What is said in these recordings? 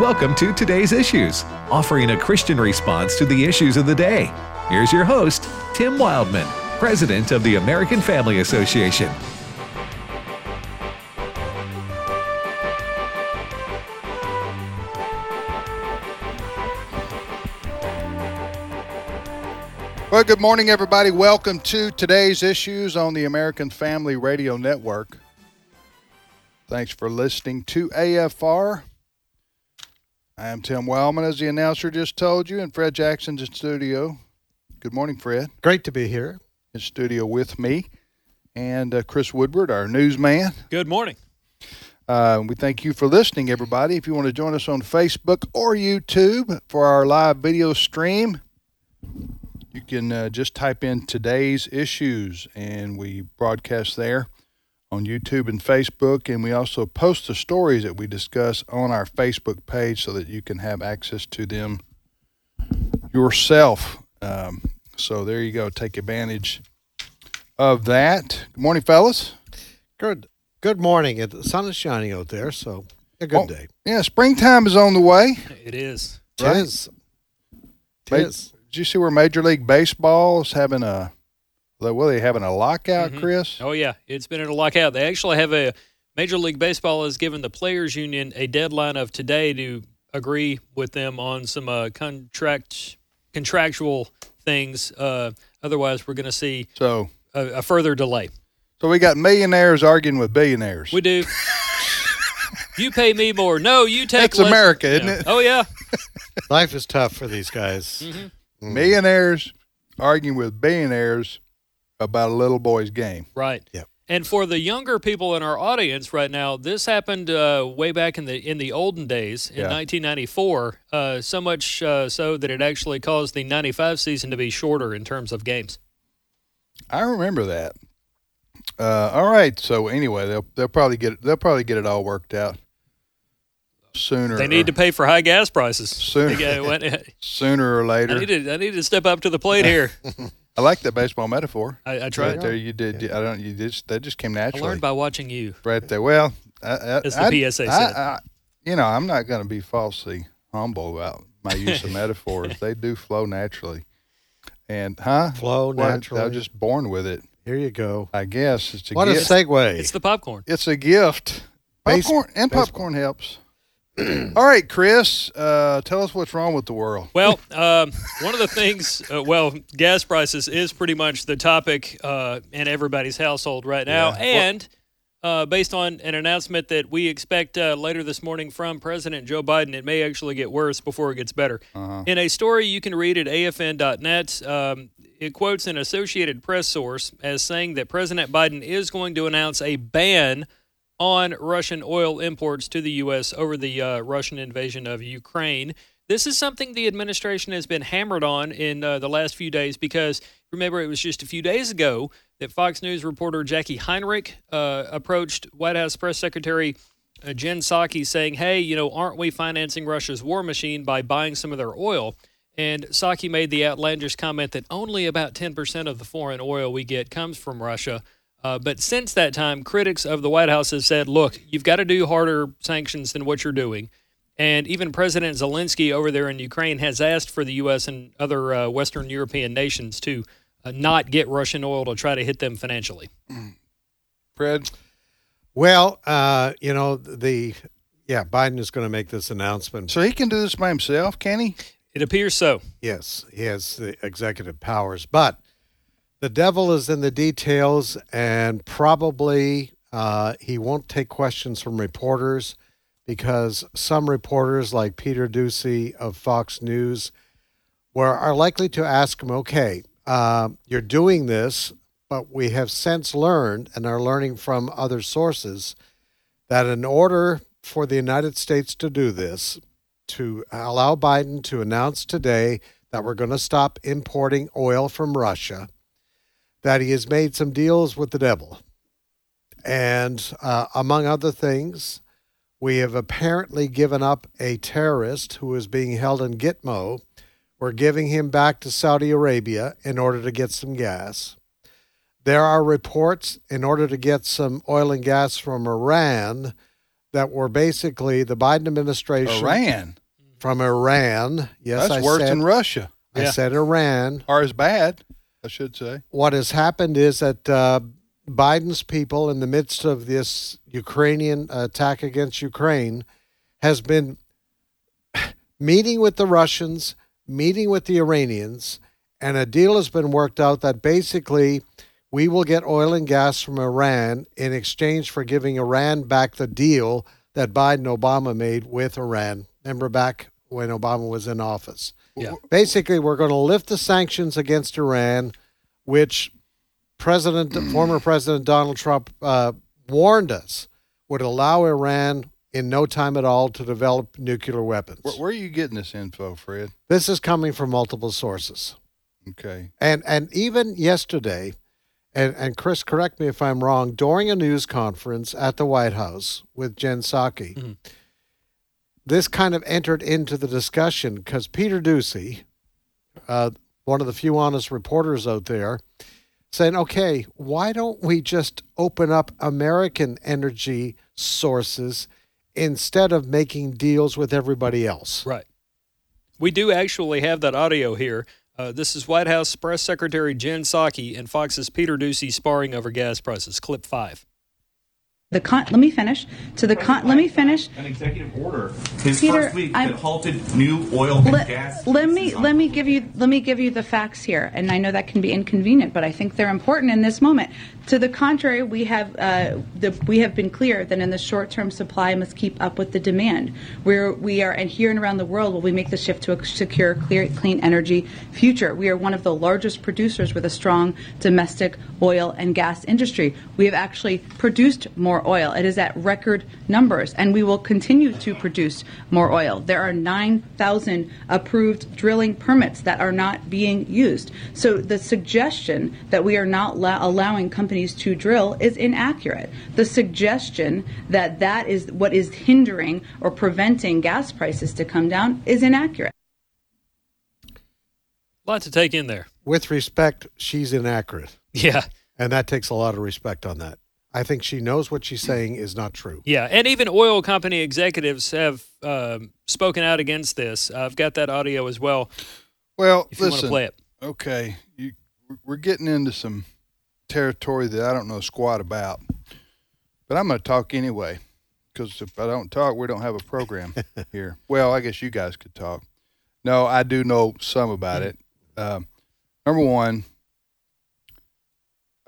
Welcome to today's issues, offering a Christian response to the issues of the day. Here's your host, Tim Wildmon, President of the American Family Association. Well, good morning, everybody. Welcome to today's issues on the American Family Radio Network. Thanks for listening to AFR. I am Tim Wildmon, as the announcer just told you, and Fred Jackson's in studio. Good morning, Fred. Great to be here. In studio with me, and uh, Chris Woodward, our newsman. Good morning. Uh, we thank you for listening, everybody. If you want to join us on Facebook or YouTube for our live video stream, you can uh, just type in today's issues, and we broadcast there on YouTube and Facebook, and we also post the stories that we discuss on our Facebook page so that you can have access to them yourself. Um, so there you go. Take advantage of that. Good morning, fellas. Good. Good morning. The sun is shining out there, so a good Well, day. Yeah, springtime is on the way. It is. Right. Tis. Mate, Tis. Did you see where Major League Baseball is having a well, they having a lockout, Mhm. Chris? Oh yeah, it's been in a lockout. They actually have a Major League Baseball has given the players union a deadline of today to agree with them on some uh, contract contractual things. Uh, otherwise, we're going to see So, a, a further delay. so we got millionaires arguing with billionaires. We do. you pay me more. No, you take. That's less. America, isn't Yeah. it? Oh yeah. Life is tough for these guys. Mhm. Mm. millionaires arguing with billionaires about a little boy's game. Right. Yep. And for the younger people in our audience right now, this happened uh, way back in the in the olden days in Yeah. 1994. Uh, so much uh, so that it actually caused the 95 season to be shorter in terms of games. I remember that. Uh, all right. So anyway, they'll they'll probably get it, they'll probably get it all worked out sooner. They need or, to pay for high gas prices. Sooner. They got- went- I sooner or later. need to I need to step up to the plate here. I like that baseball metaphor. I, I Right tried. there, you did. I don't. You just that just came I naturally. learned by watching you. right there. Well, I, I, As the I- PSA I- said. I- you know, I'm not going to be falsely humble about my use of metaphors. They do flow naturally, and huh? Flow Well, naturally. I'm just born with it. Here you go. I guess it's a What a segue. It's the popcorn. it's a gift. Base- Popcorn and baseball. popcorn helps. All right, Chris, uh, tell us what's wrong with the world. Well, um, one of the things, uh, well, gas prices is pretty much the topic uh, in everybody's household right now. Yeah. And uh, based on an announcement that we expect uh, later this morning from President Joe Biden, it may actually get worse before it gets better. Uh-huh. In a story you can read at afn.net, um, it quotes an Associated Press source as saying that President Biden is going to announce a ban on Russian oil imports to the U.S. over the uh, Russian invasion of Ukraine. This is something the administration has been hammered on in uh, the last few days because remember, it was just a few days ago that Fox News reporter Jacqui Heinrich uh, approached White House Press Secretary uh, Jen Psaki saying, hey, you know, aren't we financing Russia's war machine by buying some of their oil? And Psaki made the outlandish comment that only about 10% of the foreign oil we get comes from Russia. Uh, but since that time, critics of the White House have said, look, you've got to do harder sanctions than what you're doing. And even President Zelensky over there in Ukraine has asked for the U.S. and other uh, Western European nations to uh, not get Russian oil to try to hit them financially. Fred, Well, uh, you know, the yeah, Biden is going to make this announcement. so he can do this by himself, can he? It appears so. Yes, he has the executive powers, but the devil is in the details, and probably uh, he won't take questions from reporters because some reporters, like Peter Doocy of Fox News, were are likely to ask him, "Okay, uh, you're doing this, but we have since learned and are learning from other sources that in order for the United States to do this, to allow Biden to announce today that we're going to stop importing oil from Russia, that he has made some deals with the devil. And uh, among other things, we have apparently given up a terrorist who is being held in Gitmo. We're giving him back to Saudi Arabia in order to get some gas. There are reports in order to get some oil and gas from Iran that were basically the Biden administration Iran. from Iran. Yes, That's I worse said, than Russia, I Yeah. said Iran. or as bad, I should say. What has happened is that uh, Biden's people, in the midst of this Ukrainian attack against Ukraine, has been meeting with the Russians, meeting with the Iranians, and a deal has been worked out that basically we will get oil and gas from Iran in exchange for giving Iran back the deal that Biden Obama made with Iran. Remember back when Obama was in office? Yeah. Basically, we're going to lift the sanctions against Iran, which President, former President Donald Trump uh, warned us would allow Iran in no time at all to develop nuclear weapons. Where, where are you getting this info, Fred? This is coming from multiple sources. Okay. And and even yesterday, and, and Chris, correct me if I'm wrong, during a news conference at the White House with Jen Psaki, Mhm. This kind of entered into the discussion because Peter Doocy, uh, one of the few honest reporters out there, saying, okay, why don't we just open up American energy sources instead of making deals with everybody else? Right. We do actually have that audio here. Uh, this is White House Press Secretary Jen Psaki and Fox's Peter Doocy sparring over gas prices. Clip five. The con- let me finish. To the con- let me finish. An executive order his Peter, first week I'm- that halted new oil and Let, gas. let me let me give you let me give you the facts here, and I know that can be inconvenient, but I think they're important in this moment. To the contrary, we have uh, the, we have been clear that in the short term, supply must keep up with the demand. We're we are and here and around the world, will we make the shift to a secure, clear, clean energy future? We are one of the largest producers with a strong domestic oil and gas industry. We have actually produced more oil. It is at record numbers, and we will continue to produce more oil. There are 9,000 approved drilling permits that are not being used. So the suggestion that we are not la- allowing companies to drill is inaccurate. The suggestion that that is what is hindering or preventing gas prices to come down is inaccurate. lot to take in there. With respect, she's inaccurate. Yeah. And that takes a lot of respect on that. I think she knows what she's saying is not true. Yeah, and even oil company executives have um, spoken out against this. I've got that audio as well. Well, If you want to listen. play it, Okay, you, we're getting into some territory that I don't know squat about, but I'm going to talk anyway because if I don't talk, we don't have a program here. Well, I guess you guys could talk. No, I do know some about it. Um, number one,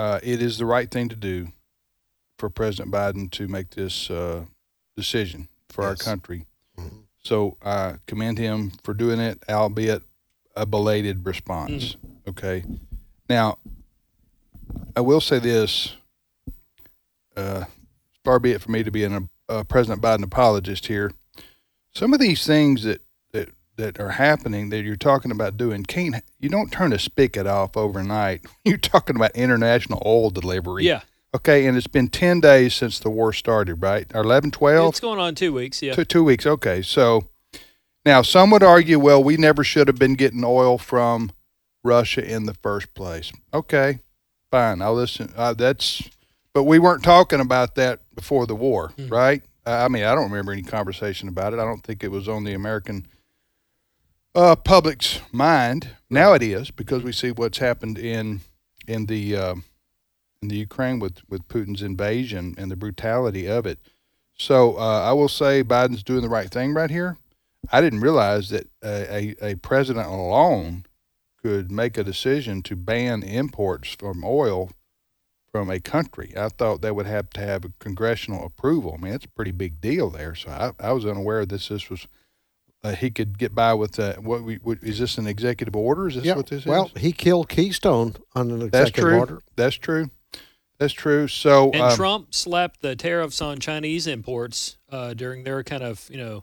uh, it is the right thing to do for President Biden to make this uh, decision for our Yes. country. Mhm. So I commend him for doing it, albeit a belated response. Okay. Now, I will say this. Uh, far be it for me to be an, a President Biden apologist here. Some of these things that, that that are happening that you're talking about doing can't you don't turn a spigot off overnight. You're talking about international oil delivery. yeah, Okay, and it's been ten days since the war started, right? Or 11, 12? it's going on two weeks. Yeah, Two, two weeks. Okay. So now some would argue, well, we never should have been getting oil from Russia in the first place. Okay. Fine. I'll listen. Uh, that's, but we weren't talking about that before the war, right? Uh, I mean, I don't remember any conversation about it. I don't think it was on the American uh, public's mind. Now it is because we see what's happened in in the um in the Ukraine with with Putin's invasion and the brutality of it. So uh, I will say Biden's doing the right thing right here. I didn't realize that a, a, a president alone could make a decision to ban imports from oil from a country. I thought they would have to have a congressional approval. I mean, it's a pretty big deal there. So I, I was unaware this this was uh, he could get by with uh, what we what, is this an executive order? Is this Yeah. what this well, is? Well, he killed Keystone on an That's true. order. That's true. That's true. So and um, Trump slapped the tariffs on Chinese imports uh, during their kind of you know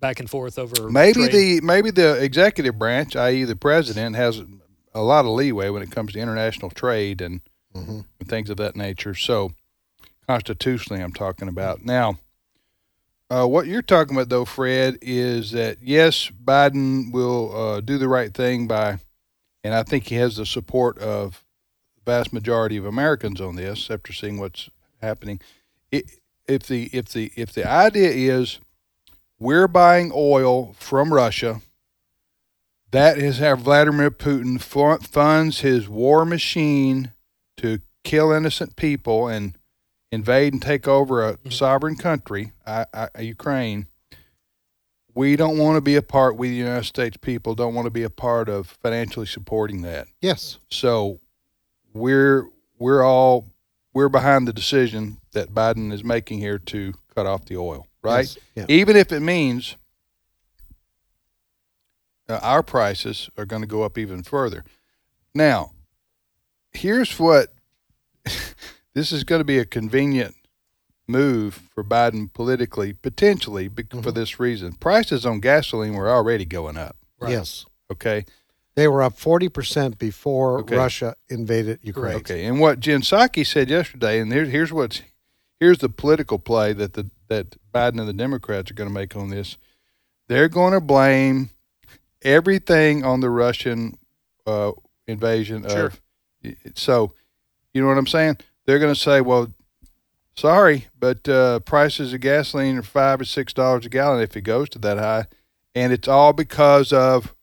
back and forth over Maybe trade. the maybe the executive branch, i.e., the president, has a lot of leeway when it comes to international trade and, Mhm. and things of that nature. So, constitutionally, I'm talking about now. Uh, what you're talking about, though, Fred, is that yes, Biden will uh, do the right thing by, and I think he has the support of the vast majority of Americans on this after seeing what's happening. It, if the if the if the idea is we're buying oil from Russia, that is how Vladimir Putin funds his war machine to kill innocent people and invade and take over a mm-hmm. sovereign country, I, I, Ukraine. We don't want to be a part. We, the United States people, don't want to be a part of financially supporting that. Yes. So we're we're all we're behind the decision that Biden is making here to cut off the oil, right? Yes. Yeah. Even if it means uh, our prices are going to go up even further. Now, here's what this is going to be a convenient move for Biden politically, potentially bec- for this reason. Prices on gasoline were already going up. Yes. Okay. They were up 40% before Okay. Russia invaded Ukraine. Okay, and what Jen Psaki said yesterday, and here's here's what's here's the political play that the that Biden and the Democrats are going to make on this. They're going to blame everything on the Russian uh, invasion Sure. of. So, you know what I'm saying? They're going to say, "Well, sorry, but uh, prices of gasoline are five or six dollars a gallon if it goes to that high, and it's all because of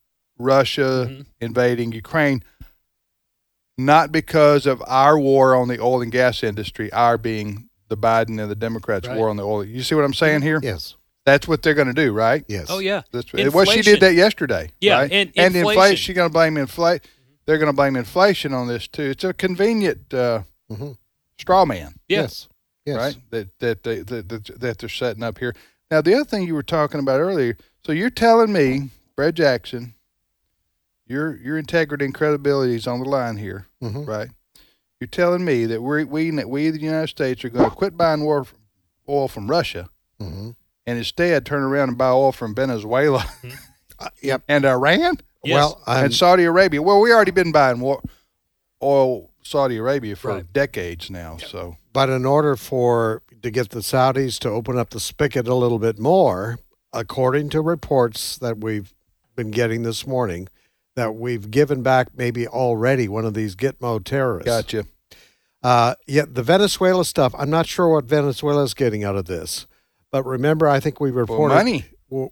Russia Mhm. invading Ukraine." not because of our war on the oil and gas industry, our being the Biden and the Democrats' Right. war on the oil. You see what I'm saying here? Yes. That's what they're going to do, right? Yes. Oh yeah. That's well, she did that yesterday. Yeah, right? and and inflation. inflation. She's going to blame inflation. They're going to blame inflation on this too. It's a convenient uh, Mhm. straw man, Yeah. Yes. Yes. right? That that they that, that that they're setting up here. Now, the other thing you were talking about earlier. So you're telling me, Brett Jackson, your your integrity and credibility is on the line here Mhm. right? You're telling me that we we we the United States are going to quit buying war, oil from Russia Mhm. and instead turn around and buy oil from Venezuela Uh, yep. and Iran Yes. Well, I'm, and Saudi Arabia. Well, we already been buying war, oil Saudi Arabia for Right. decades now. So but in order for to get the Saudis to open up the spigot a little bit more, according to reports that we've been getting this morning, that we've given back maybe already one of these Gitmo terrorists. gotcha. Uh, yet the Venezuela stuff, I'm not sure what Venezuela's getting out of this. But remember, I think we reported money.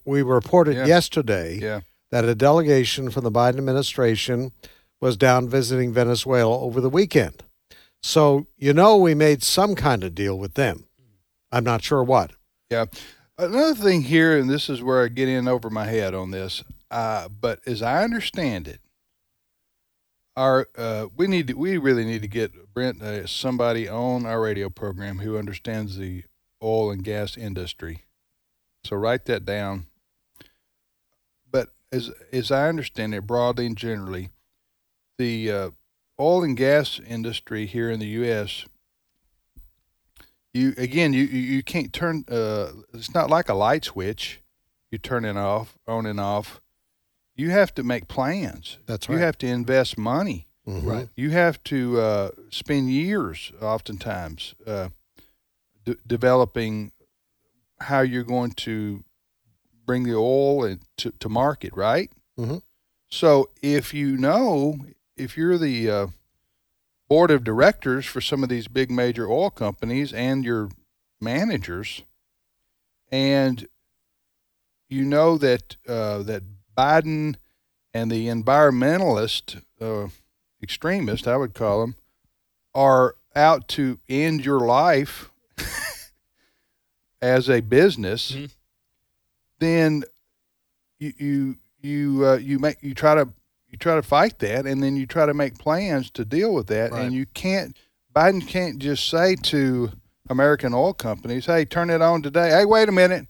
We reported Yeah. yesterday Yeah. that a delegation from the Biden administration was down visiting Venezuela over the weekend. So you know we made some kind of deal with them. I'm not sure what. Yeah. Another thing here, and this is where I get in over my head on this, uh, but as I understand it, our uh, we need to, we really need to get Brent uh, somebody on our radio program who understands the oil and gas industry. So write that down. But as as I understand it, broadly and generally, the uh, oil and gas industry here in the U.S you again you you can't turn uh it's not like a light switch you turn it off on and off you have to make plans That's right. you have to invest money Mhm. Right. you have to uh, spend years oftentimes uh, de- developing how you're going to bring the oil and to, to market right Mhm. so if you know if you're the uh, board of directors for some of these big major oil companies and your managers and you know that uh, that Biden and the environmentalist uh, extremist, I would call them, are out to end your life as a business, Mhm. then you you you uh, you make you try to you try to fight that, and then you try to make plans to deal with that, Right. and you can't. Biden can't just say to American oil companies, "Hey, turn it on today." Hey, wait a minute.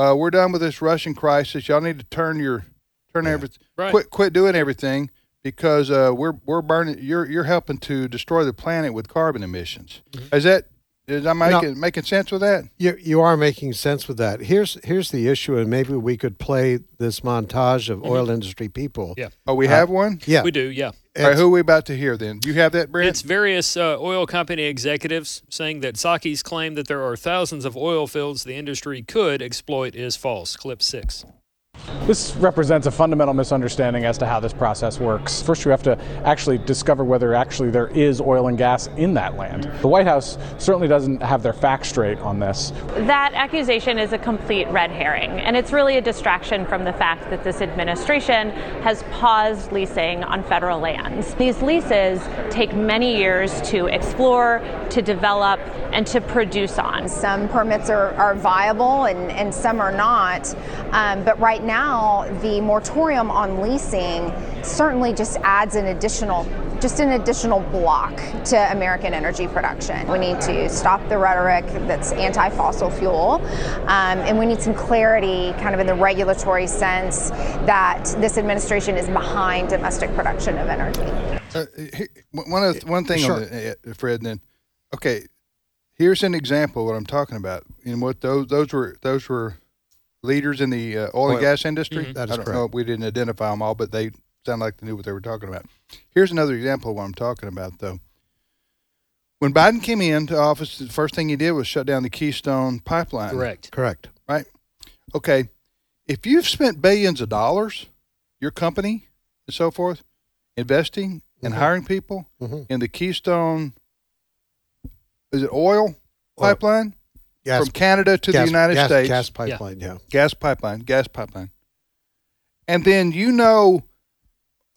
Uh, we're done with this Russian crisis. Y'all need to turn your turn Yeah. everything Right. quit quit doing everything because uh, we're we're burning. You're you're helping to destroy the planet with carbon emissions. Is that is I making making sense with that? You you are making sense with that. Here's here's the issue, and maybe we could play this montage of oil industry people. Yeah. Oh, we Uh, have one. Yeah, We do, yeah. All right, who are we about to hear then? Do you have that, Brent? It's various uh, oil company executives saying that Psaki's claim that there are thousands of oil fields the industry could exploit is false. Clip six. This represents a fundamental misunderstanding as to how this process works. First, you have to actually discover whether actually there is oil and gas in that land. The White House certainly doesn't have their facts straight on this. That accusation is a complete red herring, and it's really a distraction from the fact that this administration has paused leasing on federal lands. These leases take many years to explore, to develop, and to produce on. Some permits are, are viable and, and some are not. Um, but right now, the moratorium on leasing certainly just adds an additional just an additional block to American energy production. We need to stop the rhetoric that's anti fossil fuel, um, and we need some clarity, kind of in the regulatory sense, that this administration is behind domestic production of energy. Uh, one, of, one thing, sure. on the, uh, Fred, then, okay, here's an example of what I'm talking about. And what those those were those were leaders in the uh, oil, oil, and gas industry. Mm-hmm. That is I don't correct. know. We didn't identify them all, but they sound like they knew what they were talking about. Here's another example of what I'm talking about, though. When Biden came into office, the first thing he did was shut down the Keystone pipeline. Correct. Correct. Right. Okay. If you've spent billions of dollars, your company and so forth, investing and mm-hmm. hiring people mm-hmm. in the Keystone is it oil pipeline gas, from Canada to gas, the United gas, States? Gas pipeline, yeah. yeah. Gas pipeline, gas pipeline. And then you know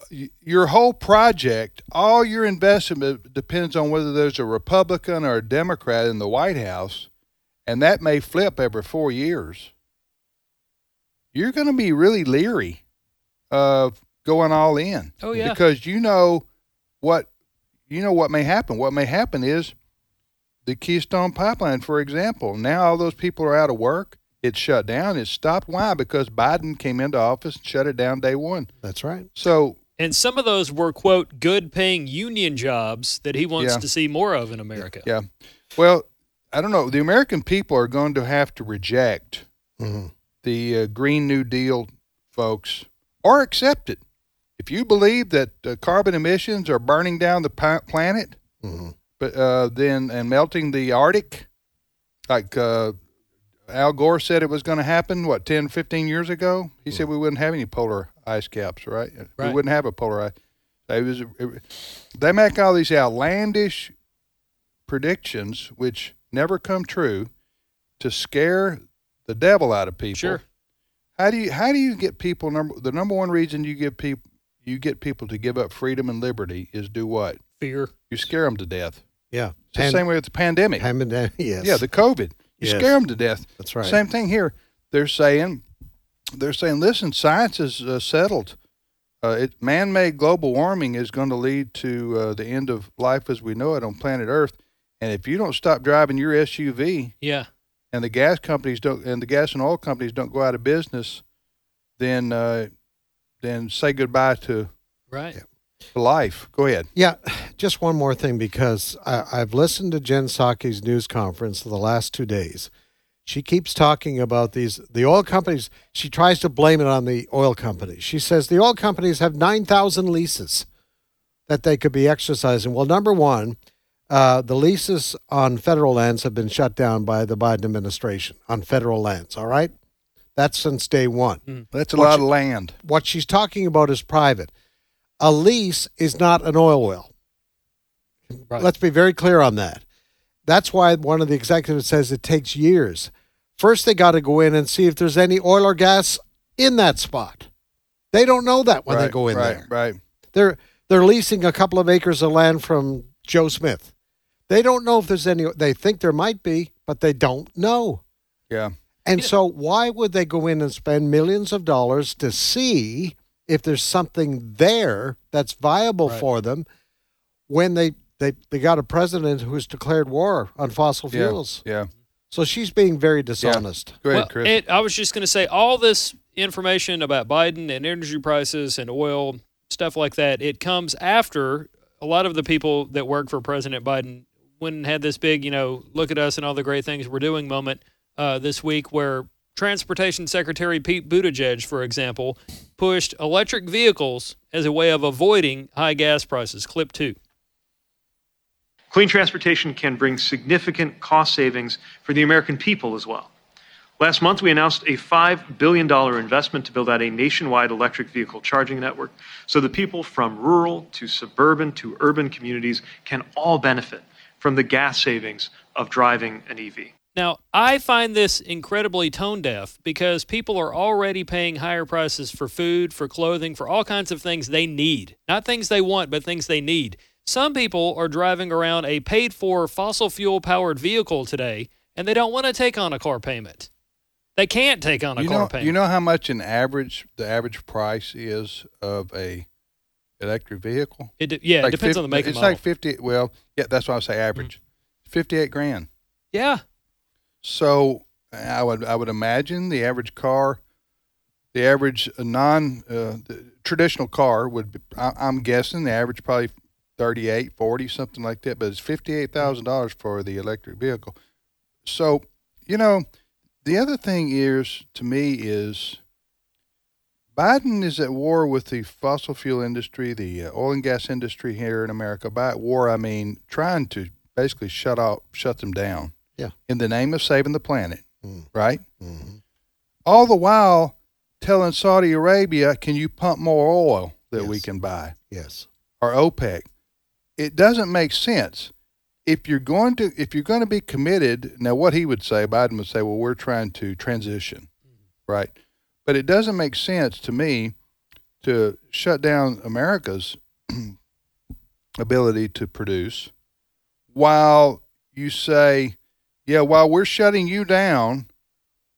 your whole project, all your investment depends on whether there's a Republican or a Democrat in the White House, and that may flip every four years. You're going to be really leery of going all in. Oh yeah, because you know what you know what may happen. What may happen is the Keystone Pipeline, for example. Now all those people are out of work. It's shut down. It's stopped. Why? Because Biden came into office and shut it down day one. That's right. So and some of those were quote good paying union jobs that he wants Yeah. to see more of in America. yeah, well, I don't know. The American people are going to have to reject Mhm. the uh, Green New Deal folks or accept it. If you believe that uh, carbon emissions are burning down the pa- planet, Mhm. But uh, then and melting the Arctic, like uh, Al Gore said it was going to happen, what, 10, 15 years ago? He said we wouldn't have any polar ice caps, right? We wouldn't have a polar ice. It was, it, they make all these outlandish predictions, which never come true, to scare the devil out of people. Sure. How do you how do you get people number the number one reason you give people you get people to give up freedom and liberty is do what? Fear. You scare them to death. Yeah. It's the same way with the pandemic. Pandemic, yes. Yeah, the COVID. You Yes. scare them to death. That's right. Same thing here. They're saying, they're saying, listen, science is uh, settled. Uh, it, man-made global warming is going to lead to uh, the end of life as we know it on planet Earth. And if you don't stop driving your SUV, Yeah. and the gas companies don't, and the gas and oil companies don't go out of business, then uh, then say goodbye to, Right. To life. Go ahead. Yeah, just one more thing because I, I've listened to Jen Psaki's news conference the last two days. She keeps talking about these the oil companies. She tries to blame it on the oil companies. She says the oil companies have nine thousand leases that they could be exercising. Well, number one, uh, the leases on federal lands have been shut down by the Biden administration on federal lands. All right, that's since day one. That's a What lot you- of land. What she's talking about is private. A lease is not an oil well. Right. Let's be very clear on that. That's why one of the executives says it takes years. First, they got to go in and see if there's any oil or gas in that spot. They don't know that when they go in right, there. Right. They're they're leasing a couple of acres of land from Joe Smith. They don't know if there's any. They think there might be, but they don't know. Yeah. And so, why would they go in and spend millions of dollars to see if there's something there that's viable Right. for them when they, they, they got a president who's declared war on fossil fuels? Yeah. So she's being very dishonest. Go ahead, well, Chris. It, I was just going to say all this information about Biden and energy prices and oil stuff like that. It comes after a lot of the people that work for President Biden went and had this big, you know, look at us and all the great things we're doing moment uh, this week, where Transportation Secretary Pete Buttigieg, for example, pushed electric vehicles as a way of avoiding high gas prices. Clip two. Clean transportation can bring significant cost savings for the American people as well. Last month, we announced a $5 billion investment to build out a nationwide electric vehicle charging network so that people from rural to suburban to urban communities can all benefit from the gas savings of driving an EV. Now, I find this incredibly tone deaf because people are already paying higher prices for food, for clothing, for all kinds of things they need. Not things they want, but things they need. Some people are driving around a paid for fossil fuel powered vehicle today and they don't want to take on a car payment. They can't take on a you car know, payment. you know how much an average the average price is of a electric vehicle? It de- yeah, it depends fif- on the make It's model. like fifty. Well, yeah, that's why I say average. Mm-hmm. Fifty-eight grand. yeah. So I would I would imagine the average car, the average non uh, the traditional car would be, I, I'm guessing the average probably 38, 40, something like that. But it's fifty eight thousand dollars for the electric vehicle. So you know, the other thing is to me is Biden is at war with the fossil fuel industry, the uh, oil and gas industry here in America. By war, I mean trying to basically shut out, shut them down. Yeah. In the name of saving the planet, Mm. right? Mhm. All the while telling Saudi Arabia, "Can you pump more oil that we can buy?" Yes. or OPEC. It doesn't make sense. If you're going to if you're going to be committed, now what he would say, Biden would say, well, we're trying to transition, right? But it doesn't make sense to me to shut down America's ability to produce while you say, yeah, while we're shutting you down,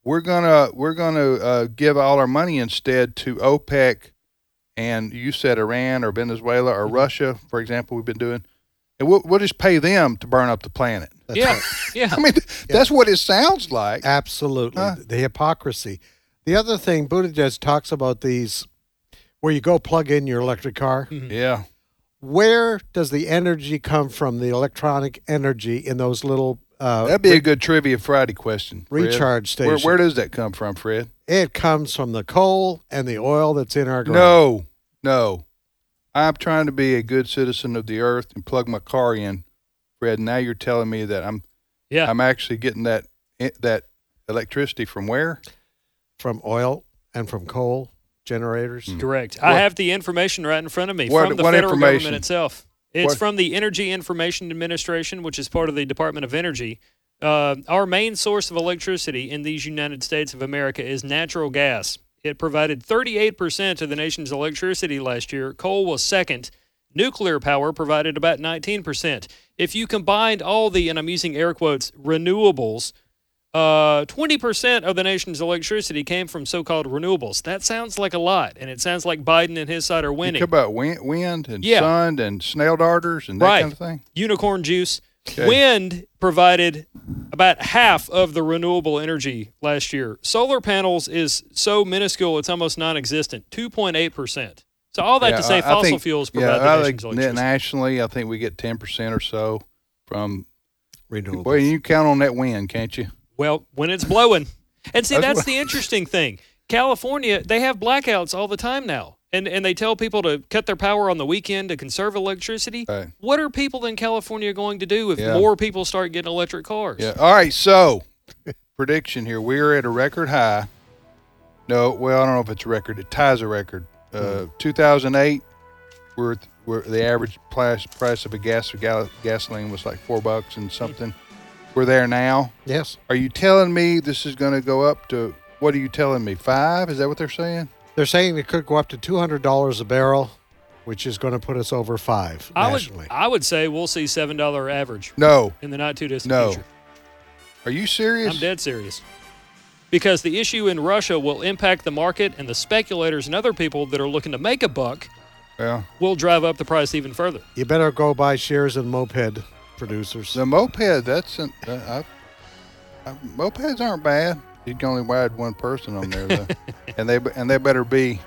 we're gonna we're gonna uh, give all our money instead to OPEC and you said Iran or Venezuela or Russia, for example, we've been doing, and we'll, we'll just pay them to burn up the planet. That's yeah. right. Yeah. I mean, that's what it sounds like. Absolutely. Huh? The hypocrisy. The other thing, Buttigieg talks about these where you go plug in your electric car. Yeah. Where does the energy come from, the electronic energy in those little uh, That'd be a good trivia Friday question. Fred. Recharge station. where does that come from, Fred? it comes from the coal and the oil that's in our ground. No, no. I'm trying to be a good citizen of the earth and plug my car in, Fred. Now you're telling me that I'm Yeah. I'm actually getting that that electricity from where? From oil and from coal generators. Correct. I have the information right in front of me What- from the what federal information? government itself. It's What- from the Energy Information Administration, which is part of the Department of Energy. Uh, our main source of electricity in these United States of America is natural gas. It provided 38% of the nation's electricity last year. Coal was second. Nuclear power provided about 19%. If you combined all the, and I'm using air quotes, renewables, uh, 20% of the nation's electricity came from so called renewables. That sounds like a lot, and it sounds like Biden and his side are You winning. talk about wind, wind and Yeah. sun and snail darters and that Right. kind of thing. Unicorn juice. Okay. Wind provided about half of the renewable energy last year. Solar panels is so minuscule it's almost non-existent, 2.8%. So all that Yeah, to say I- I fossil think- fuels provide I the think nation's electricity. nationally, I think we get ten percent or so from. Renewables. Well, you count on that wind, can't you? Well, when it's blowing. And see, That's that's, the interesting thing. California, they have blackouts all the time now. And, and they tell people to cut their power on the weekend to conserve electricity. Right. What are people in California going to do if Yeah. more people start getting electric cars? Yeah. All right. So, prediction here: we're at a record high. No, well, I don't know if it's a record. It ties a record. Uh, 2008, we're, we're the average price price of a gas gal- gasoline was like four bucks and something. We're there now. Yes. Are you telling me this is going to go up to? What are you telling me? Five? Is that what they're saying? They're saying it could go up to $200 a barrel, which is going to put us over five I would, nationally. I would say we'll see $7 average No. in the not too distant No. future. Are you serious? I'm dead serious. Because the issue in Russia will impact the market, and the speculators and other people that are looking to make a buck Well, will drive up the price even further. you better go buy shares in moped producers. the moped. That's an, uh, I, I, mopeds aren't bad. You can only ride one person on there, though, and they and they better be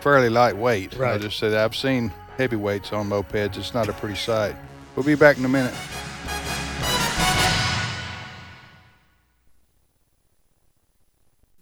fairly lightweight. I just said I've seen heavyweights on mopeds. It's not a pretty sight. We'll be back in a minute.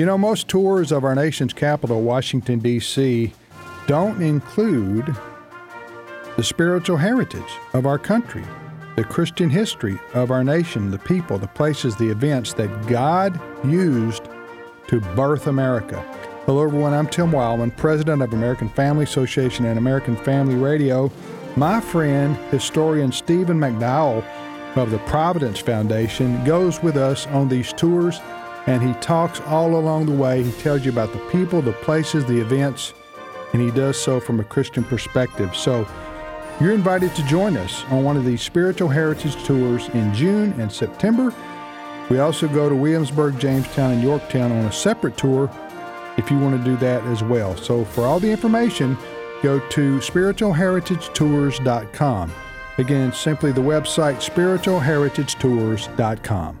You know, most tours of our nation's capital, Washington, D.C., don't include the spiritual heritage of our country, the Christian history of our nation, the people, the places, the events that God used to birth America. Hello, everyone. I'm Tim Wildmon, president of American Family Association and American Family Radio. My friend, historian Stephen McDowell of the Providence Foundation, goes with us on these tours and he talks all along the way. He tells you about the people, the places, the events, and he does so from a Christian perspective. So you're invited to join us on one of these spiritual heritage tours in June and September. We also go to Williamsburg, Jamestown, and Yorktown on a separate tour if you want to do that as well. So for all the information, go to spiritualheritagetours.com. Again, simply the website spiritualheritagetours.com.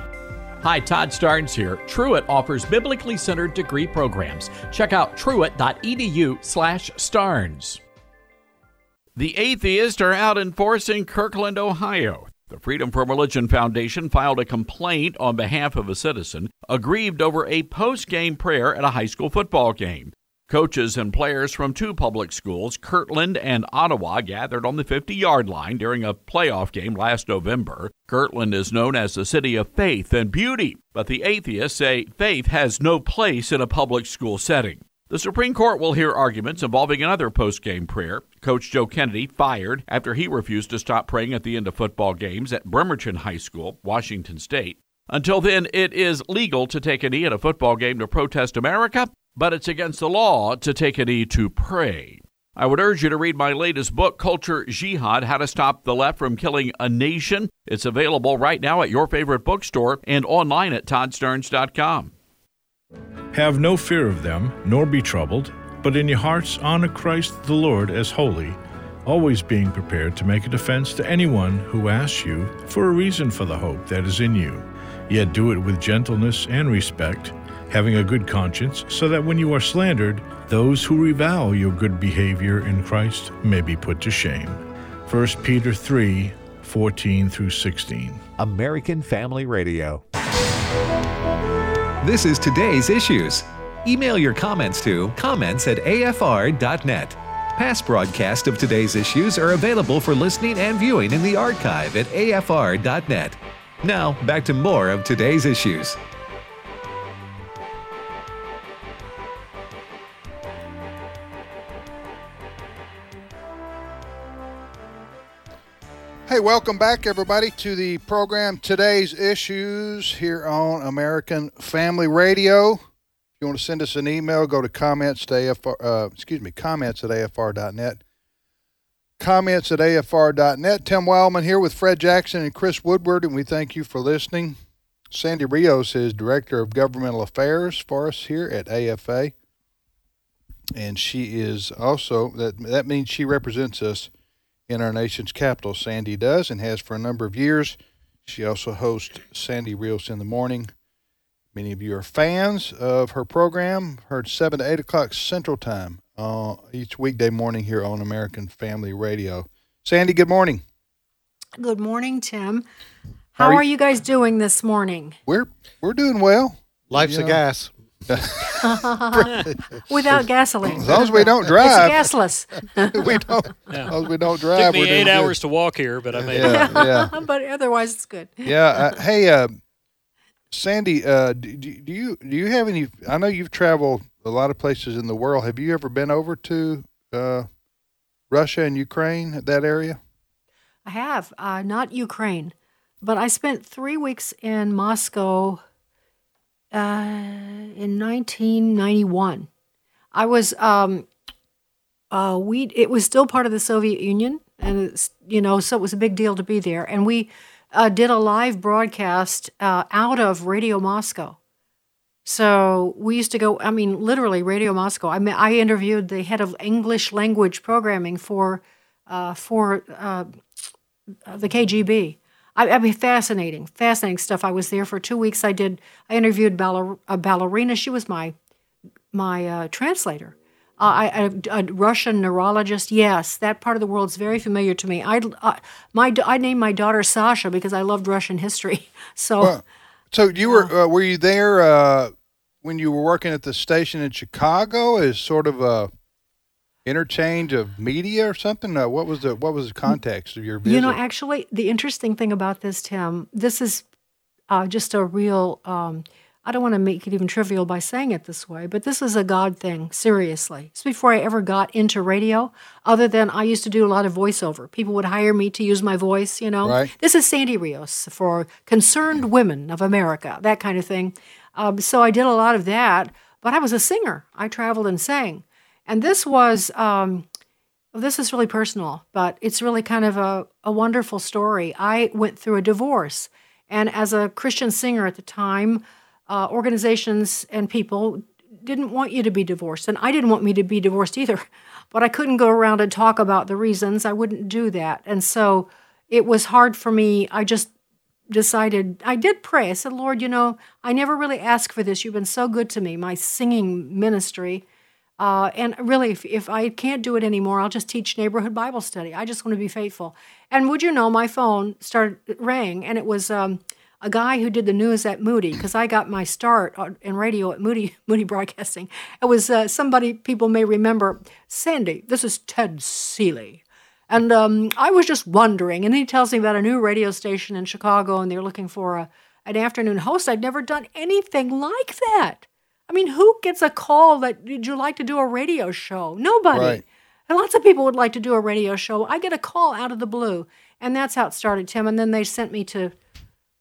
Hi, Todd Starnes here. Truett offers biblically centered degree programs. Check out truett.edu/starnes. The atheists are out in force in Kirtland, Ohio. The Freedom from Religion Foundation filed a complaint on behalf of a citizen aggrieved over a post-game prayer at a high school football game. Coaches and players from two public schools, Kirtland and Ottawa, gathered on the 50 yard line during a playoff game last November. Kirtland is known as the city of faith and beauty, but the atheists say faith has no place in a public school setting. The Supreme Court will hear arguments involving another post game prayer. Coach Joe Kennedy fired after he refused to stop praying at the end of football games at Bremerton High School, Washington State. Until then, it is legal to take a knee at a football game to protest America, but it's against the law to take a knee to pray. I would urge you to read my latest book, Culture Jihad How to Stop the Left from Killing a Nation. It's available right now at your favorite bookstore and online at toddstarnes.com. Have no fear of them, nor be troubled, but in your hearts honor Christ the Lord as holy, always being prepared to make a defense to anyone who asks you for a reason for the hope that is in you. Yet do it with gentleness and respect having a good conscience, so that when you are slandered, those who revile your good behavior in Christ may be put to shame. 1 Peter 3 14 through 16. American Family Radio. This is today's issues. Email your comments to comments at afr.net. Past broadcasts of today's issues are available for listening and viewing in the archive at afr.net. Now, back to more of today's issues. Hey, welcome back, everybody, to the program Today's Issues here on American Family Radio. If you want to send us an email, go to comments to AFR, uh, excuse me, comments at AFR.net. Comments at AFR.net. Tim Wildmon here with Fred Jackson and Chris Woodward, and we thank you for listening. Sandy Rios is Director of Governmental Affairs for us here at AFA. And she is also, that, that means she represents us in our nation's capital. Sandy does and has for a number of years. She also hosts Sandy Rios in the Morning. Many of you are fans of her program, heard 7 to 8 o'clock Central Time uh, each weekday morning here on American Family Radio. Sandy, good morning. Good morning, Tim. How, are, you? are you guys doing this morning? We're we're doing well. Life's You a know. gas. Without gasoline. As long as we don't drive. It's gasless. we don't. Yeah. As long as we don't drive. Took me we're doing eight good. hours to walk here, but I made Yeah, it. yeah. but otherwise, it's good. Yeah. Uh, hey, uh, Sandy, uh, do, do you do you have any? I know you've traveled a lot of places in the world. Have you ever been over to uh, Russia and Ukraine, that area? I have, uh, not Ukraine, but I spent three weeks in Moscow uh, in 1991. I was, um, uh, we, it was still part of the Soviet Union, and you know, so it was a big deal to be there. And we uh, did a live broadcast uh, out of Radio Moscow. So we used to go. I mean, literally, Radio Moscow. I mean, I interviewed the head of English language programming for uh, for uh, the KGB. I, I mean, fascinating, fascinating stuff. I was there for two weeks. I did. I interviewed baller, a ballerina. She was my my uh, translator. Uh, I, a, a Russian neurologist. Yes, that part of the world's very familiar to me. I uh, my I named my daughter Sasha because I loved Russian history. So. Well, so you were uh, were you there uh, when you were working at the station in Chicago as sort of a interchange of media or something? Uh, what was the what was the context of your visit? You know, actually, the interesting thing about this, Tim, this is uh, just a real. Um, I don't want to make it even trivial by saying it this way, but this is a God thing, seriously. It's before I ever got into radio, other than I used to do a lot of voiceover. People would hire me to use my voice, you know. Right. This is Sandy Rios for Concerned Women of America, that kind of thing. Um, so I did a lot of that, but I was a singer. I traveled and sang. And this was, um, this is really personal, but it's really kind of a, a wonderful story. I went through a divorce. And as a Christian singer at the time, uh, organizations and people didn't want you to be divorced. And I didn't want me to be divorced either. But I couldn't go around and talk about the reasons. I wouldn't do that. And so it was hard for me. I just decided, I did pray. I said, Lord, you know, I never really asked for this. You've been so good to me, my singing ministry. Uh, and really, if, if I can't do it anymore, I'll just teach neighborhood Bible study. I just want to be faithful. And would you know, my phone started rang, and it was um, a guy who did the news at Moody because I got my start in radio at Moody Moody Broadcasting. It was uh, somebody people may remember. Sandy, this is Ted Seeley. And um, I was just wondering, and he tells me about a new radio station in Chicago, and they're looking for a, an afternoon host. I'd never done anything like that. I mean, who gets a call that would you like to do a radio show? Nobody. Right. And lots of people would like to do a radio show. I get a call out of the blue, and that's how it started, Tim. And then they sent me to,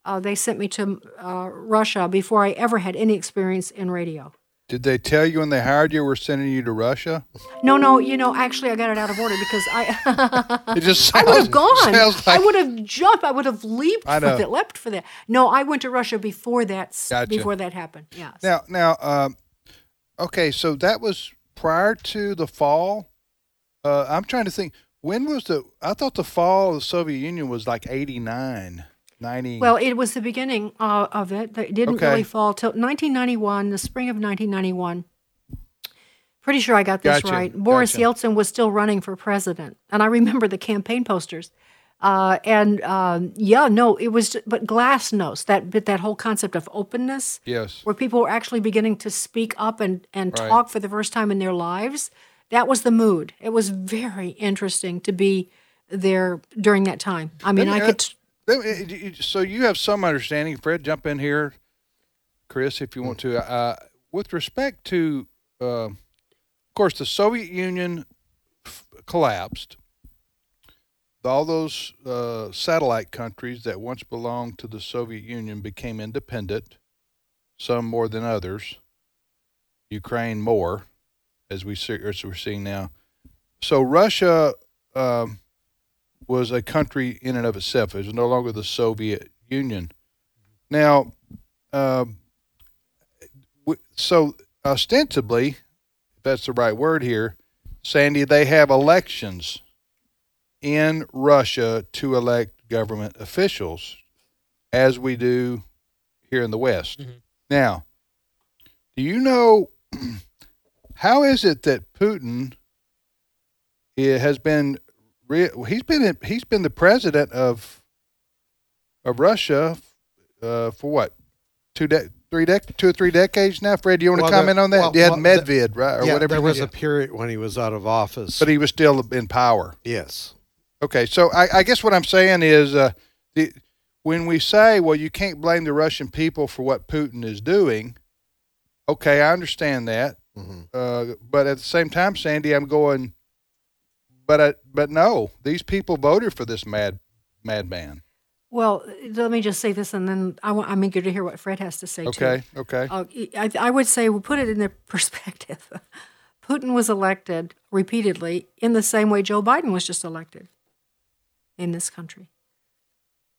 uh, they sent me to uh, Russia before I ever had any experience in radio. Did they tell you when they hired you we're sending you to Russia? No, no, you know, actually, I got it out of order because I. It just I would have gone. sounds I would have jumped. I would have leaped I for that, leapt for that. No, I went to Russia before that. Gotcha. Before that happened. Yeah. Now, now, um, okay, so that was prior to the fall. Uh, I'm trying to think. When was the? I thought the fall of the Soviet Union was like 89, 90. Well, it was the beginning uh, of it. It didn't Okay. really fall till 1991, the spring of 1991. Pretty sure I got this Gotcha, right. Boris gotcha. Yeltsin was still running for president, and I remember the campaign posters. Uh, and um, yeah, no, it was, but glasnost that but that whole concept of openness, yes. where people were actually beginning to speak up and and Right. talk for the first time in their lives. That was the mood. It was very interesting to be there during that time. I mean, me I could. So you have some understanding, Fred. Jump in here, Chris, if you want to. Uh, with respect to, uh, of course, the Soviet Union f- collapsed. All those uh, satellite countries that once belonged to the Soviet Union became independent. Some more than others. Ukraine more, as we see, as we're seeing now. So Russia. Um, was a country in and of itself. It was no longer the Soviet Union. Now, um, so ostensibly, if that's the right word here, Sandy, they have elections in Russia to elect government officials, as we do here in the West. Now, do you know how is it that Putin eh, has been he's been in, he's been the president of of Russia uh, for what two de- three dec- two or three decades now. Fred, do you want to Well, there- comment on that? well, you had well, Medved, right, or yeah, whatever. there was a period when he was out of office. but he was still in power. yes. Okay, so I, I guess what I'm saying is, uh, the, when we say, well, you can't blame the Russian people for what Putin is doing, okay, I understand that. Mm-hmm. Uh, but at the same time, Sandy, I'm going, but I, but no, these people voted for this mad madman. Well, let me just say this, and then I want, I'm eager to hear what Fred has to say. Okay, too. okay. Uh, I, I would say we'll put it in the perspective. Putin was elected repeatedly in the same way Joe Biden was just elected in this country.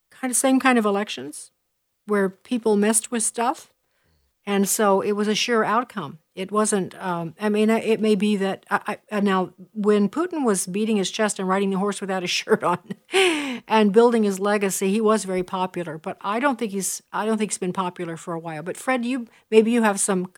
Kind of same kind of elections where people messed with stuff, and so it was a sure outcome. It wasn't. Um, I mean, it may be that. I, I, now, when Putin was beating his chest and riding the horse without a shirt on, and building his legacy, he was very popular. But I don't think he's. I don't think he's been popular for a while. But Fred, you maybe you have some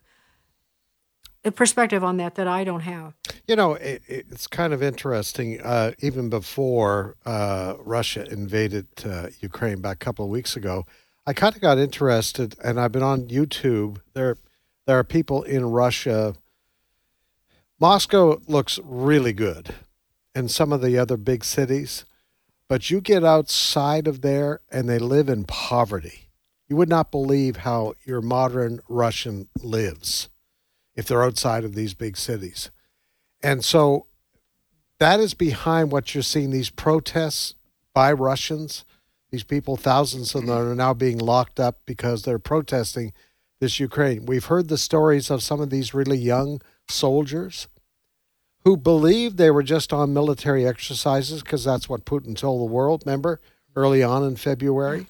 perspective on that that I don't have. You know, it, it's kind of interesting. Uh, even before uh, Russia invaded uh, Ukraine back a couple of weeks ago, I kind of got interested, and I've been on YouTube. There, there are people in Russia. Moscow looks really good, and some of the other big cities, but you get outside of there, and they live in poverty. You would not believe how your modern Russian lives if they're outside of these big cities. And so that is behind what you're seeing these protests by Russians. These people, thousands of them, are now being locked up because they're protesting this Ukraine. We've heard the stories of some of these really young soldiers who believed they were just on military exercises because that's what Putin told the world, remember, early on in February.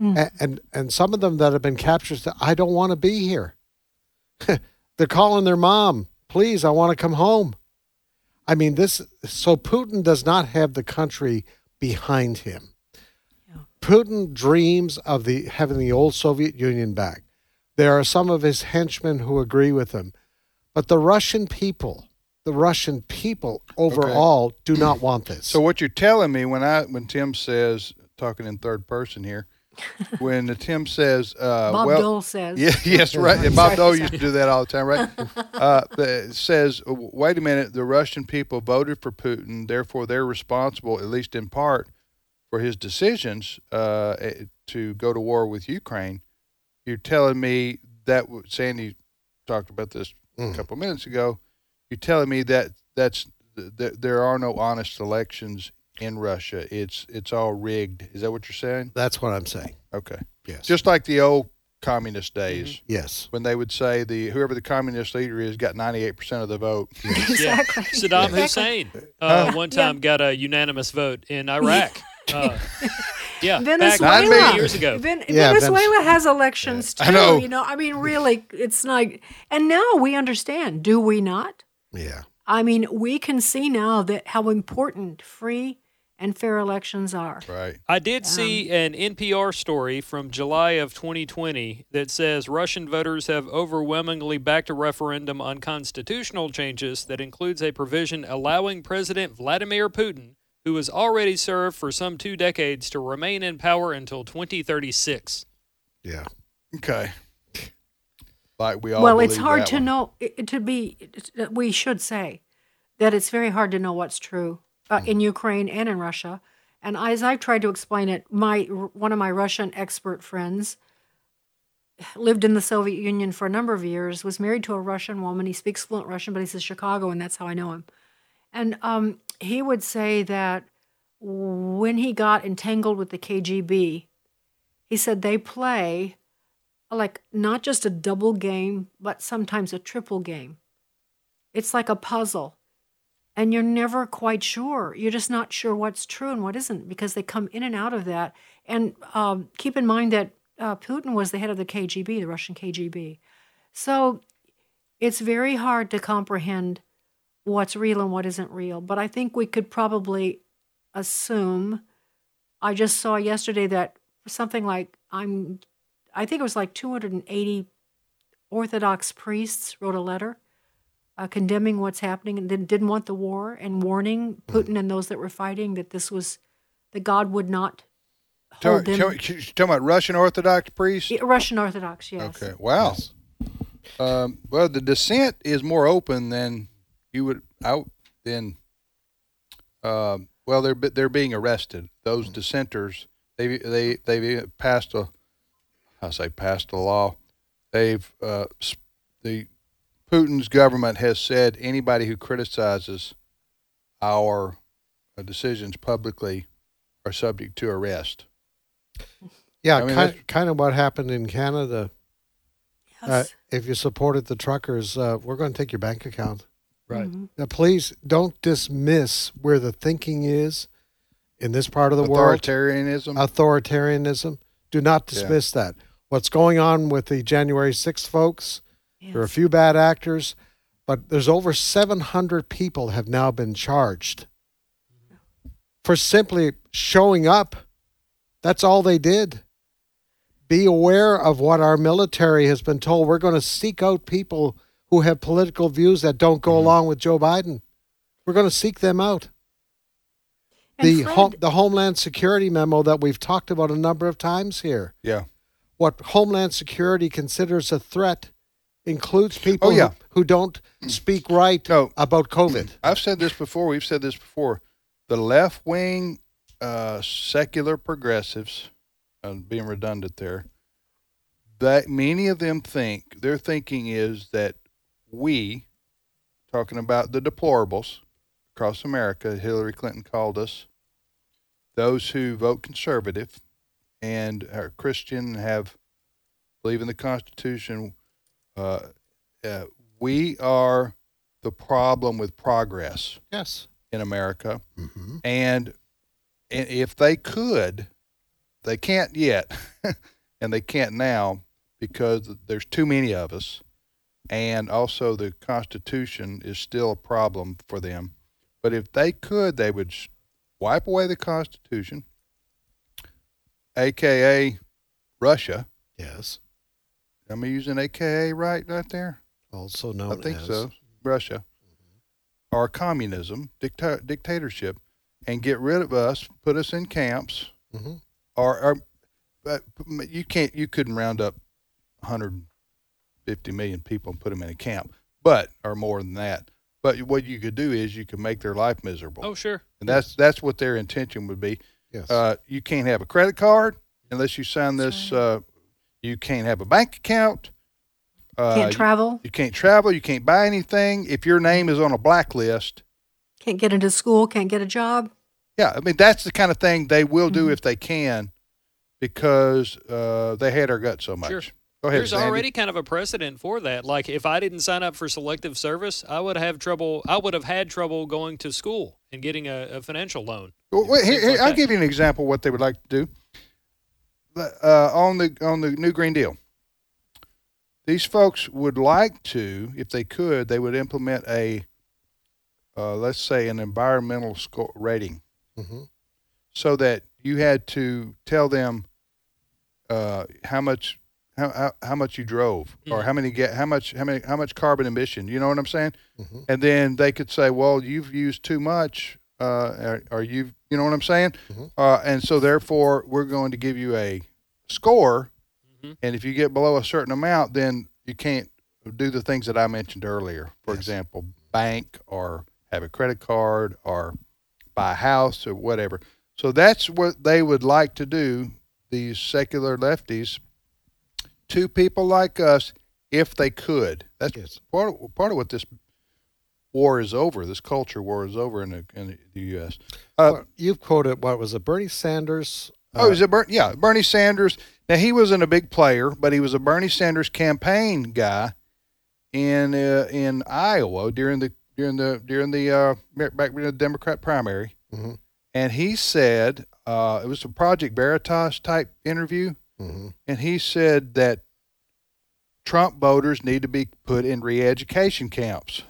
Mm. And, and and some of them that have been captured said, I don't want to be here. They're calling their mom, please, I want to come home. I mean, this, so Putin does not have the country behind him. Putin dreams of the having the old Soviet Union back. There are some of his henchmen who agree with him, but the Russian people, the Russian people overall, do not want this. So what you're telling me when I when Tim says talking in third person here, when Tim says, uh, Bob well, Dole says. yeah, yes, right. And Bob Sorry, Dole sorry. used to do that all the time, right? Uh, says, wait a minute, the Russian people voted for Putin, therefore they're responsible, at least in part, for his decisions uh, eh, to go to war with Ukraine. You're telling me that Sandy talked about this a couple of minutes ago. You're telling me that that's th- there are no honest elections in Russia. It's it's all rigged. Is that what you're saying? That's what I'm saying. Okay. Yes. Just like the old communist days. Yes. When they would say the whoever the communist leader is got 98% of the vote. Yeah. Saddam Hussein uh, one time got a unanimous vote in Iraq. Uh, yeah, back Venezuela. years ago. Ven- Yeah, Venezuela has elections too. I know. You know, I mean, really, it's like, and now we understand, do we not? Yeah. I mean, we can see now that how important free and fair elections are. Right. I did see an NPR story from July of 2020 that says Russian voters have overwhelmingly backed a referendum on constitutional changes that includes a provision allowing President Vladimir Putin, who has already served for some two decades, to remain in power until 2036. Yeah. Okay. Like we all well, it's hard to one. know. To be, we should say that it's very hard to know what's true uh, in Ukraine and in Russia. And as I've tried to explain it, my one of my Russian expert friends lived in the Soviet Union for a number of years, was married to a Russian woman. He speaks fluent Russian, but he's in Chicago, and that's how I know him. And um, he would say that when he got entangled with the KGB, he said they play like not just a double game, but sometimes a triple game. It's like a puzzle. And you're never quite sure. You're just not sure what's true and what isn't because they come in and out of that. And um, keep in mind that uh, Putin was the head of the KGB, the Russian KGB. So it's very hard to comprehend what's real and what isn't real. But I think we could probably assume. I just saw yesterday that something like I'm, I think it was like 280 Orthodox priests wrote a letter uh, condemning what's happening and didn't, didn't want the war and warning Putin and those that were fighting that this was that God would not Tell, hold them. tell, talking about Russian Orthodox priests? Yeah, Russian Orthodox, yes. Okay. Wow. Um, well, the dissent is more open than you would out then. Um, well, they're they're being arrested. Those dissenters They they they've passed a I say passed a law. They've uh, s- the Putin's government has said anybody who criticizes our uh, decisions publicly are subject to arrest. Yeah, I mean, kind, kind of what happened in Canada. Uh, if you supported the truckers, uh, we're going to take your bank account. Right. Mhm. Now, please don't dismiss where the thinking is in this part of the world. Authoritarianism. Authoritarianism. Do not Yeah. dismiss that. What's going on with the January 6th folks? There are a few bad actors, but there's over 700 people have now been charged for simply showing up. That's all they did. Be aware of what our military has been told. We're going to seek out people who have political views that don't go mm-hmm. along with Joe Biden. We're going to seek them out. And The, Fred- home, the Homeland Security memo that we've talked about a number of times here. Yeah. What Homeland Security considers a threat includes oh, people Oh, yeah. who, who don't mm. speak right about COVID. Mm. I've said this before. We've said this before. The left wing uh, secular progressives, I'm being redundant there, that many of them think their thinking is that we, talking about the deplorables across America, Hillary Clinton called us, those who vote conservative and are Christian and have believe in the Constitution, uh, uh, we are the problem with progress Yes. in America. And, and if they could, they can't yet, and they can't now because there's too many of us, and also the Constitution is still a problem for them. But if they could, they would wipe away the Constitution, aka Russia. Yes. Am I using AKA right right there? Also known I think as- so. Russia. Or communism, dicta- dictatorship, and get rid of us, put us in camps, Mhm. or, or but you can't, you couldn't round up 150 million people and put them in a camp, but or more than that. But what you could do is you could make their life miserable. Oh, sure. And that's that's what their intention would be. Yes. Uh, you can't have a credit card unless you sign this. Uh, you can't have a bank account. Uh, Can't travel. You, can't travel. You can't buy anything. If your name is on a blacklist, Can't get into school, can't get a job. yeah, I mean that's the kind of thing they will do if they can, because uh, they hate our guts so much. Sure. Go ahead. There's Sandy. already kind of a precedent for that. Like if I didn't sign up for selective service, I would have trouble. I would have had trouble going to school and getting a, a financial loan. Well, wait, here, here, like I'll that. give you an example of what they would like to do. Uh, on the on the new Green Deal, these folks would like to, if they could, they would implement a, uh, let's say, an environmental score rating, Mhm. so that you had to tell them uh, how much how, how, how much you drove or how many get how much how many how much carbon emission. You know what I'm saying? Mhm. And then they could say, well, you've used too much, uh, or, or you you know what I'm saying? Uh, and so therefore, we're going to give you a score, and if you get below a certain amount, then you can't do the things that I mentioned earlier. For example, bank or have a credit card or buy a house or whatever. So that's what they would like to do. These secular lefties to people like us, if they could. That's part of, part of what this war is over. This culture war is over in the, in the U.S. Uh, Well, you've quoted what was it, Bernie Sanders? Oh, is it Ber- yeah, Bernie Sanders. Now he wasn't a big player, but he was a Bernie Sanders campaign guy in uh, in Iowa during the during the during the uh, back during the Democrat primary, Mhm. and he said uh, it was a Project Veritas type interview, Mhm. and he said that Trump voters need to be put in re-education camps.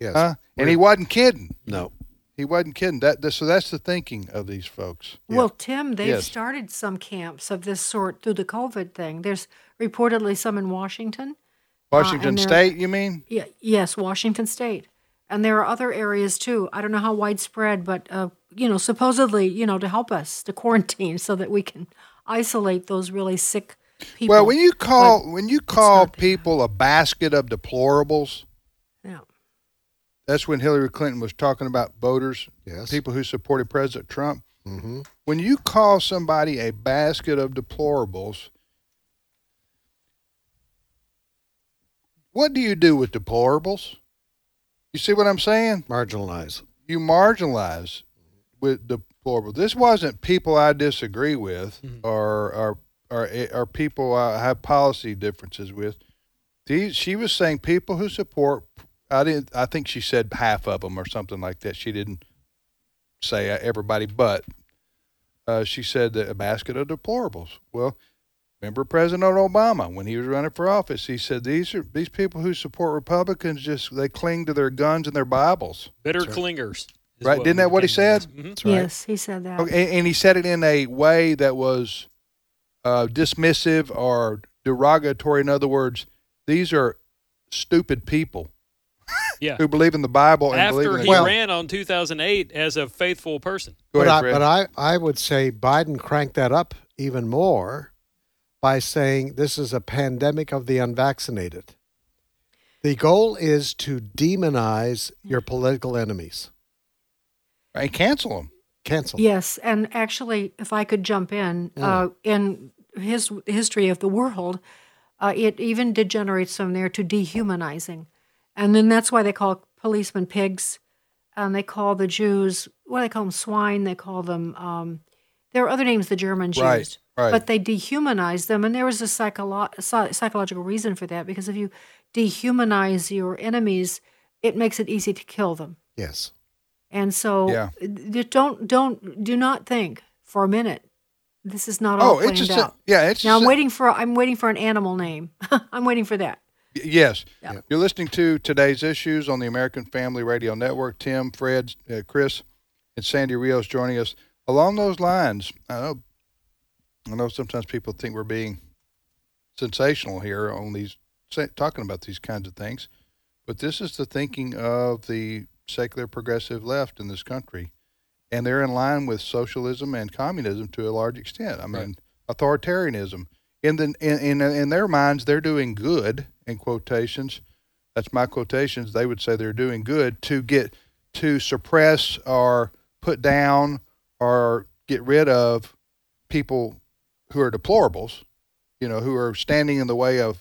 Yes. Huh? And he wasn't kidding. No. He wasn't kidding. That, that so that's the thinking of these folks. Well, Tim, they've Yes. started some camps of this sort through the COVID thing. There's reportedly some in Washington. uh, Washington and there- State, you mean? Yeah, yes, Washington State. And there are other areas too. I don't know how widespread, but uh, you know, supposedly, you know, to help us to quarantine so that we can isolate those really sick people. Well, when you call But when you call people a basket of deplorables, Yeah. that's when Hillary Clinton was talking about voters, Yes. people who supported President Trump. Mm-hmm. When you call somebody a basket of deplorables, what do you do with deplorables? You see what I'm saying? Marginalize. You marginalize with deplorables. This wasn't people I disagree with mm-hmm. or or or eh, or people I have policy differences with. These she was saying people who support. I didn't. I think she said half of them or something like that. She didn't say uh, everybody, but uh, she said that a basket of deplorables. Well, remember President Obama when he was running for office? He said these are these people who support Republicans just they cling to their guns and their Bibles. Bitter clingers. Is Right? Didn't that what he said? Mhm. Yes, he said that. Okay, and, and he said it in a way that was uh, dismissive or derogatory. In other words, these are stupid people Yeah. who believe in the Bible and believe After in he the ran on 2008 as a faithful person. Go but I, but I, I would say Biden cranked that up even more by saying this is a pandemic of the unvaccinated. The goal is to demonize your political enemies. And cancel them. Cancel. Yes, and actually, if I could jump in, uh, in his history of the world, uh, it even degenerates from there to dehumanizing, and then that's why they call policemen pigs, and they call the Jews what do they call them swine. They call them. Um, there are other names the Germans Right, used, right. but they dehumanize them, and there was a psycholo- psychological reason for that because if you dehumanize your enemies, it makes it easy to kill them. Yes. And so, Yeah. don't don't do not think for a minute. This is not all Oh, planned it's just a- out. yeah, it's now. I'm a- waiting for I'm waiting for an animal name. I'm waiting for that. Yes. Yeah. You're listening to today's issues on the American Family Radio Network. Tim, Fred, uh, Chris, and Sandy Rios joining us. Along those lines, I know, I know sometimes people think we're being sensational here on these, talking about these kinds of things, but this is the thinking of the secular progressive left in this country. And they're in line with socialism and communism to a large extent. I mean, authoritarianism. In the in, in in their minds, they're doing good in quotations. That's my quotations. They would say they're doing good to get to suppress or put down or get rid of people who are deplorables, you know, who are standing in the way of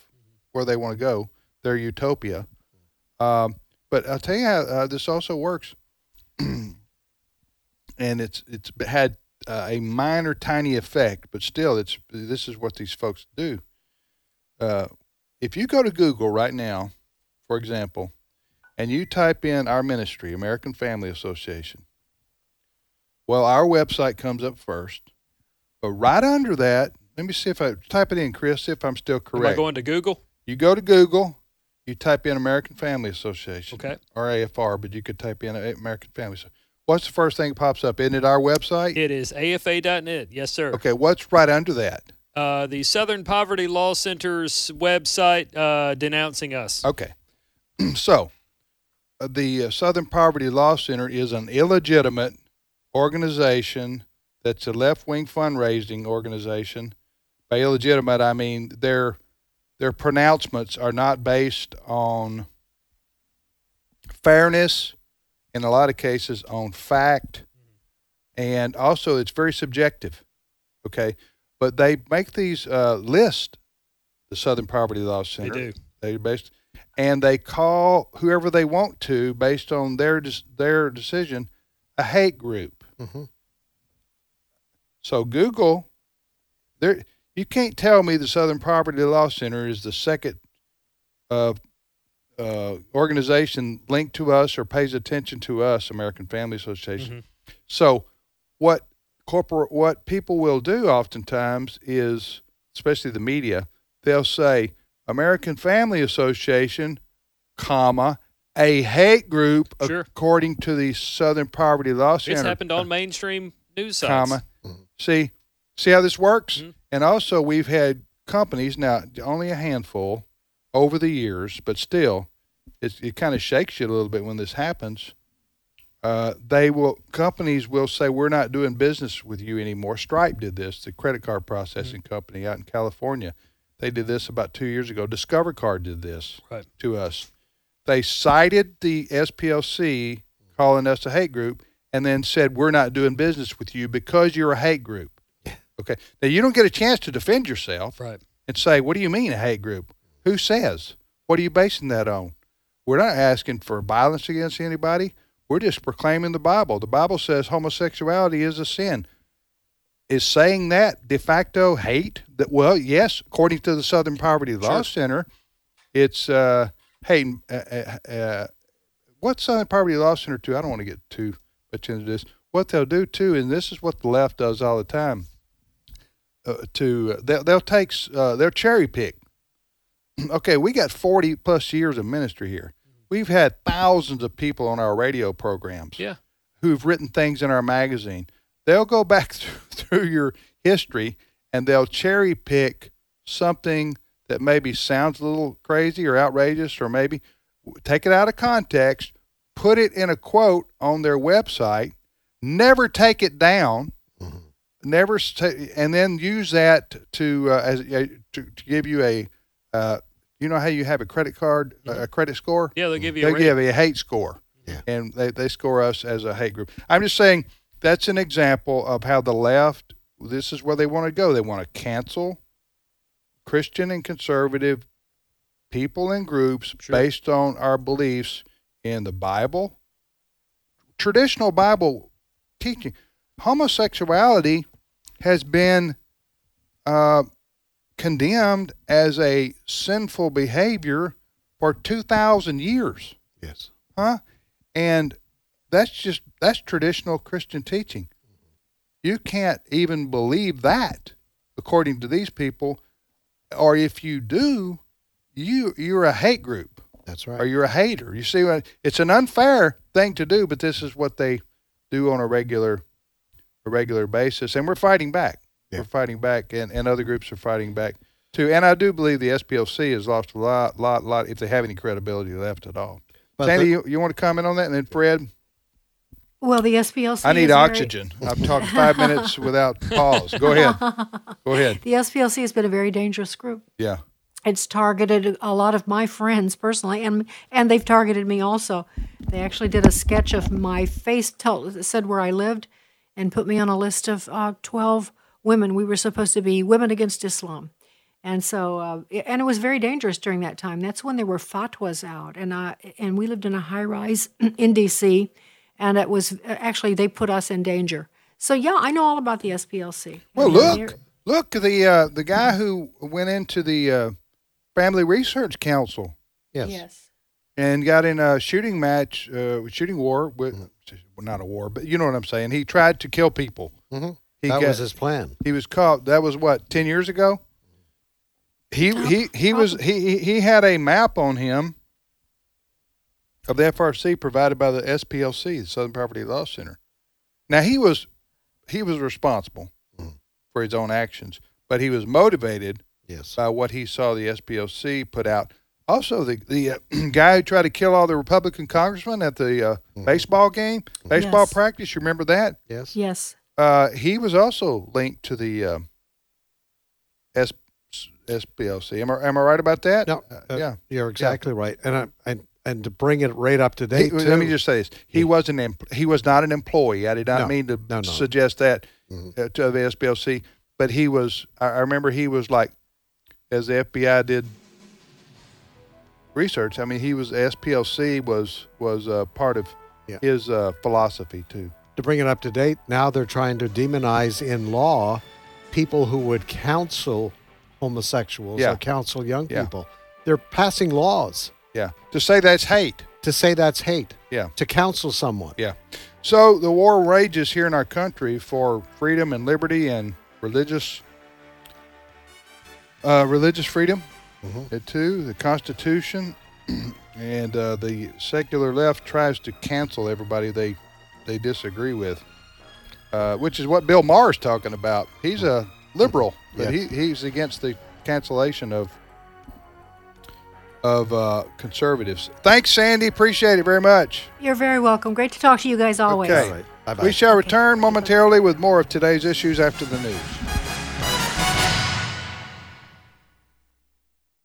where they want to go, their utopia. Um, but I'll tell you how uh, this also works, and it's it's had uh, a minor, tiny effect, but still, it's this is what these folks do. Uh, if you go to Google right now, for example, and you type in our ministry, American Family Association, well, our website comes up first, but right under that, let me see if I type it in, Chris, see if I'm still correct. Am I going to Google? You go to Google, you type in American Family Association. Okay. Or AFR, but you could type in American Family. Association. What's the first thing that pops up? Isn't it our website? It is AFA.net. Yes, sir. Okay, what's right under that? Uh, the Southern Poverty Law Center's website uh, denouncing us. Okay. so, uh, the uh, Southern Poverty Law Center is an illegitimate organization that's a left wing fundraising organization. By illegitimate, I mean their their pronouncements are not based on fairness, in a lot of cases, on fact, and also it's very subjective. Okay, but they make these uh, lists. The Southern Poverty Law Center. They do. They're based, and they call whoever they want to based on their their decision a hate group. Mm-hmm. So Google, there you can't tell me the Southern Poverty Law Center is the second uh, uh, organization linked to us or pays attention to us, American Family Association. So what corporate what people will do oftentimes is, especially the media, they'll say American Family Association, comma a hate group Sure. according to the Southern Poverty Law Center. It's happened on mainstream news sites. comma. See, see how this works? Mm-hmm. And also, we've had companies now, only a handful over the years, but still, it's, it kind of shakes you a little bit when this happens. Uh, they will companies will say we're not doing business with you anymore. Stripe did this, the credit card processing Mm-hmm. company out in California. They did this about two years ago. Discover Card did this Right. to us. They cited the SPLC calling us a hate group, and then said, We're not doing business with you because you're a hate group. Okay. Now, you don't get a chance to defend yourself Right. and say, What do you mean a hate group? Who says? What are you basing that on? We're not asking for violence against anybody. We're just proclaiming the Bible. The Bible says homosexuality is a sin. Is saying that de facto hate? That well, yes, according to the Southern Poverty Law Center, it's uh, hate. Uh, uh, uh, what Southern Poverty Law Center too? I don't want to get too much into this. What they'll do too, and this is what the left does all the time. Uh, to they'll, they'll take uh, they'll cherry pick. okay, we got forty plus years of ministry here. We've had thousands of people on our radio programs Yeah. who've written things in our magazine. They'll go back through, through your history and they'll cherry pick something that maybe sounds a little crazy or outrageous, or maybe take it out of context, put it in a quote on their website, never take it down, never, sta- and then use that to uh, as uh, to, to give you a. Uh, you know how you have a credit card, a credit score? Yeah, they'll give you They rating. give you a hate score, yeah. and they, they score us as a hate group. I'm just saying that's an example of how the left. This is where they want to go. They want to cancel Christian and conservative people and groups based on our beliefs in the Bible, traditional Bible teaching. Homosexuality has been uh, condemned as a sinful behavior for 2,000 years. Yes. Huh? And that's just, that's traditional Christian teaching. You can't even believe that, according to these people. Or if you do, you you're a hate group. That's right. Or you're a hater. You see, it's an unfair thing to do, but this is what they do on a regular, a regular basis, and we're fighting back. We're fighting back, and, and other groups are fighting back too. And I do believe the SPLC has lost a lot, lot, lot, if they have any credibility left at all. But Sandy, the- you, you want to comment on that, and then Fred? Well, the SPLC. I is need very- oxygen. I've talked five minutes without pause. Go ahead. Go ahead. The SPLC has been a very dangerous group. Yeah. It's targeted a lot of my friends personally, and and they've targeted me also. They actually did a sketch of my face, told, said where I lived, and put me on a list of uh, twelve women. We were supposed to be women against Islam, and so uh, and it was very dangerous during that time. That's when there were fatwas out, and I and we lived in a high rise in D.C., and it was actually they put us in danger. So yeah, I know all about the SPLC. Well, look, look the uh, the guy who went into the uh, Family Research Council. Yes. Yes. And got in a shooting match, uh, shooting war with, well, not a war, but you know what I'm saying. He tried to kill people. Mm-hmm. He that got- was his plan. He was caught. That was what ten years ago. He he he was he he- he had a map on him of the FRC provided by the SPLC, the Southern Poverty Law Center. Now he was he was responsible for his own actions, but he was motivated yes. by what he saw the SPLC put out. Also, the the uh, guy who tried to kill all the Republican congressmen at the uh, baseball game, baseball Yes. practice. You remember that? Yes. Yes. Uh, he was also linked to the uh, S- SPLC. Am I am I right about that? No, Uh, uh, yeah. you're exactly right. And I, and and to bring it right up to He- date, let me just say this: he wasn't em- he was not an employee. I did not No. mean to No, no. suggest that uh, to the SPLC, but he was. I, I remember he was like, as the FBI did research. I mean, he was SPLC was was uh, part of Yeah. his uh, philosophy too. to bring it up to date, now they're trying to demonize in law people who would counsel homosexuals Yeah. or counsel young Yeah. people. They're passing laws Yeah, to say that's hate. to say that's hate. Yeah. To counsel someone. Yeah. So the war rages here in our country for freedom and liberty and religious uh, religious freedom. Mhm. uh, too, the Constitution, and uh, the secular left tries to cancel everybody they they disagree with, uh, which is what Bill Maher is talking about. He's a liberal, but Yes. he, he's against the cancellation of of uh, conservatives. Thanks, Sandy. Appreciate it very much. You're very welcome. Great to talk to you guys always. Okay. Bye-bye. We shall return momentarily with more of today's issues after the news.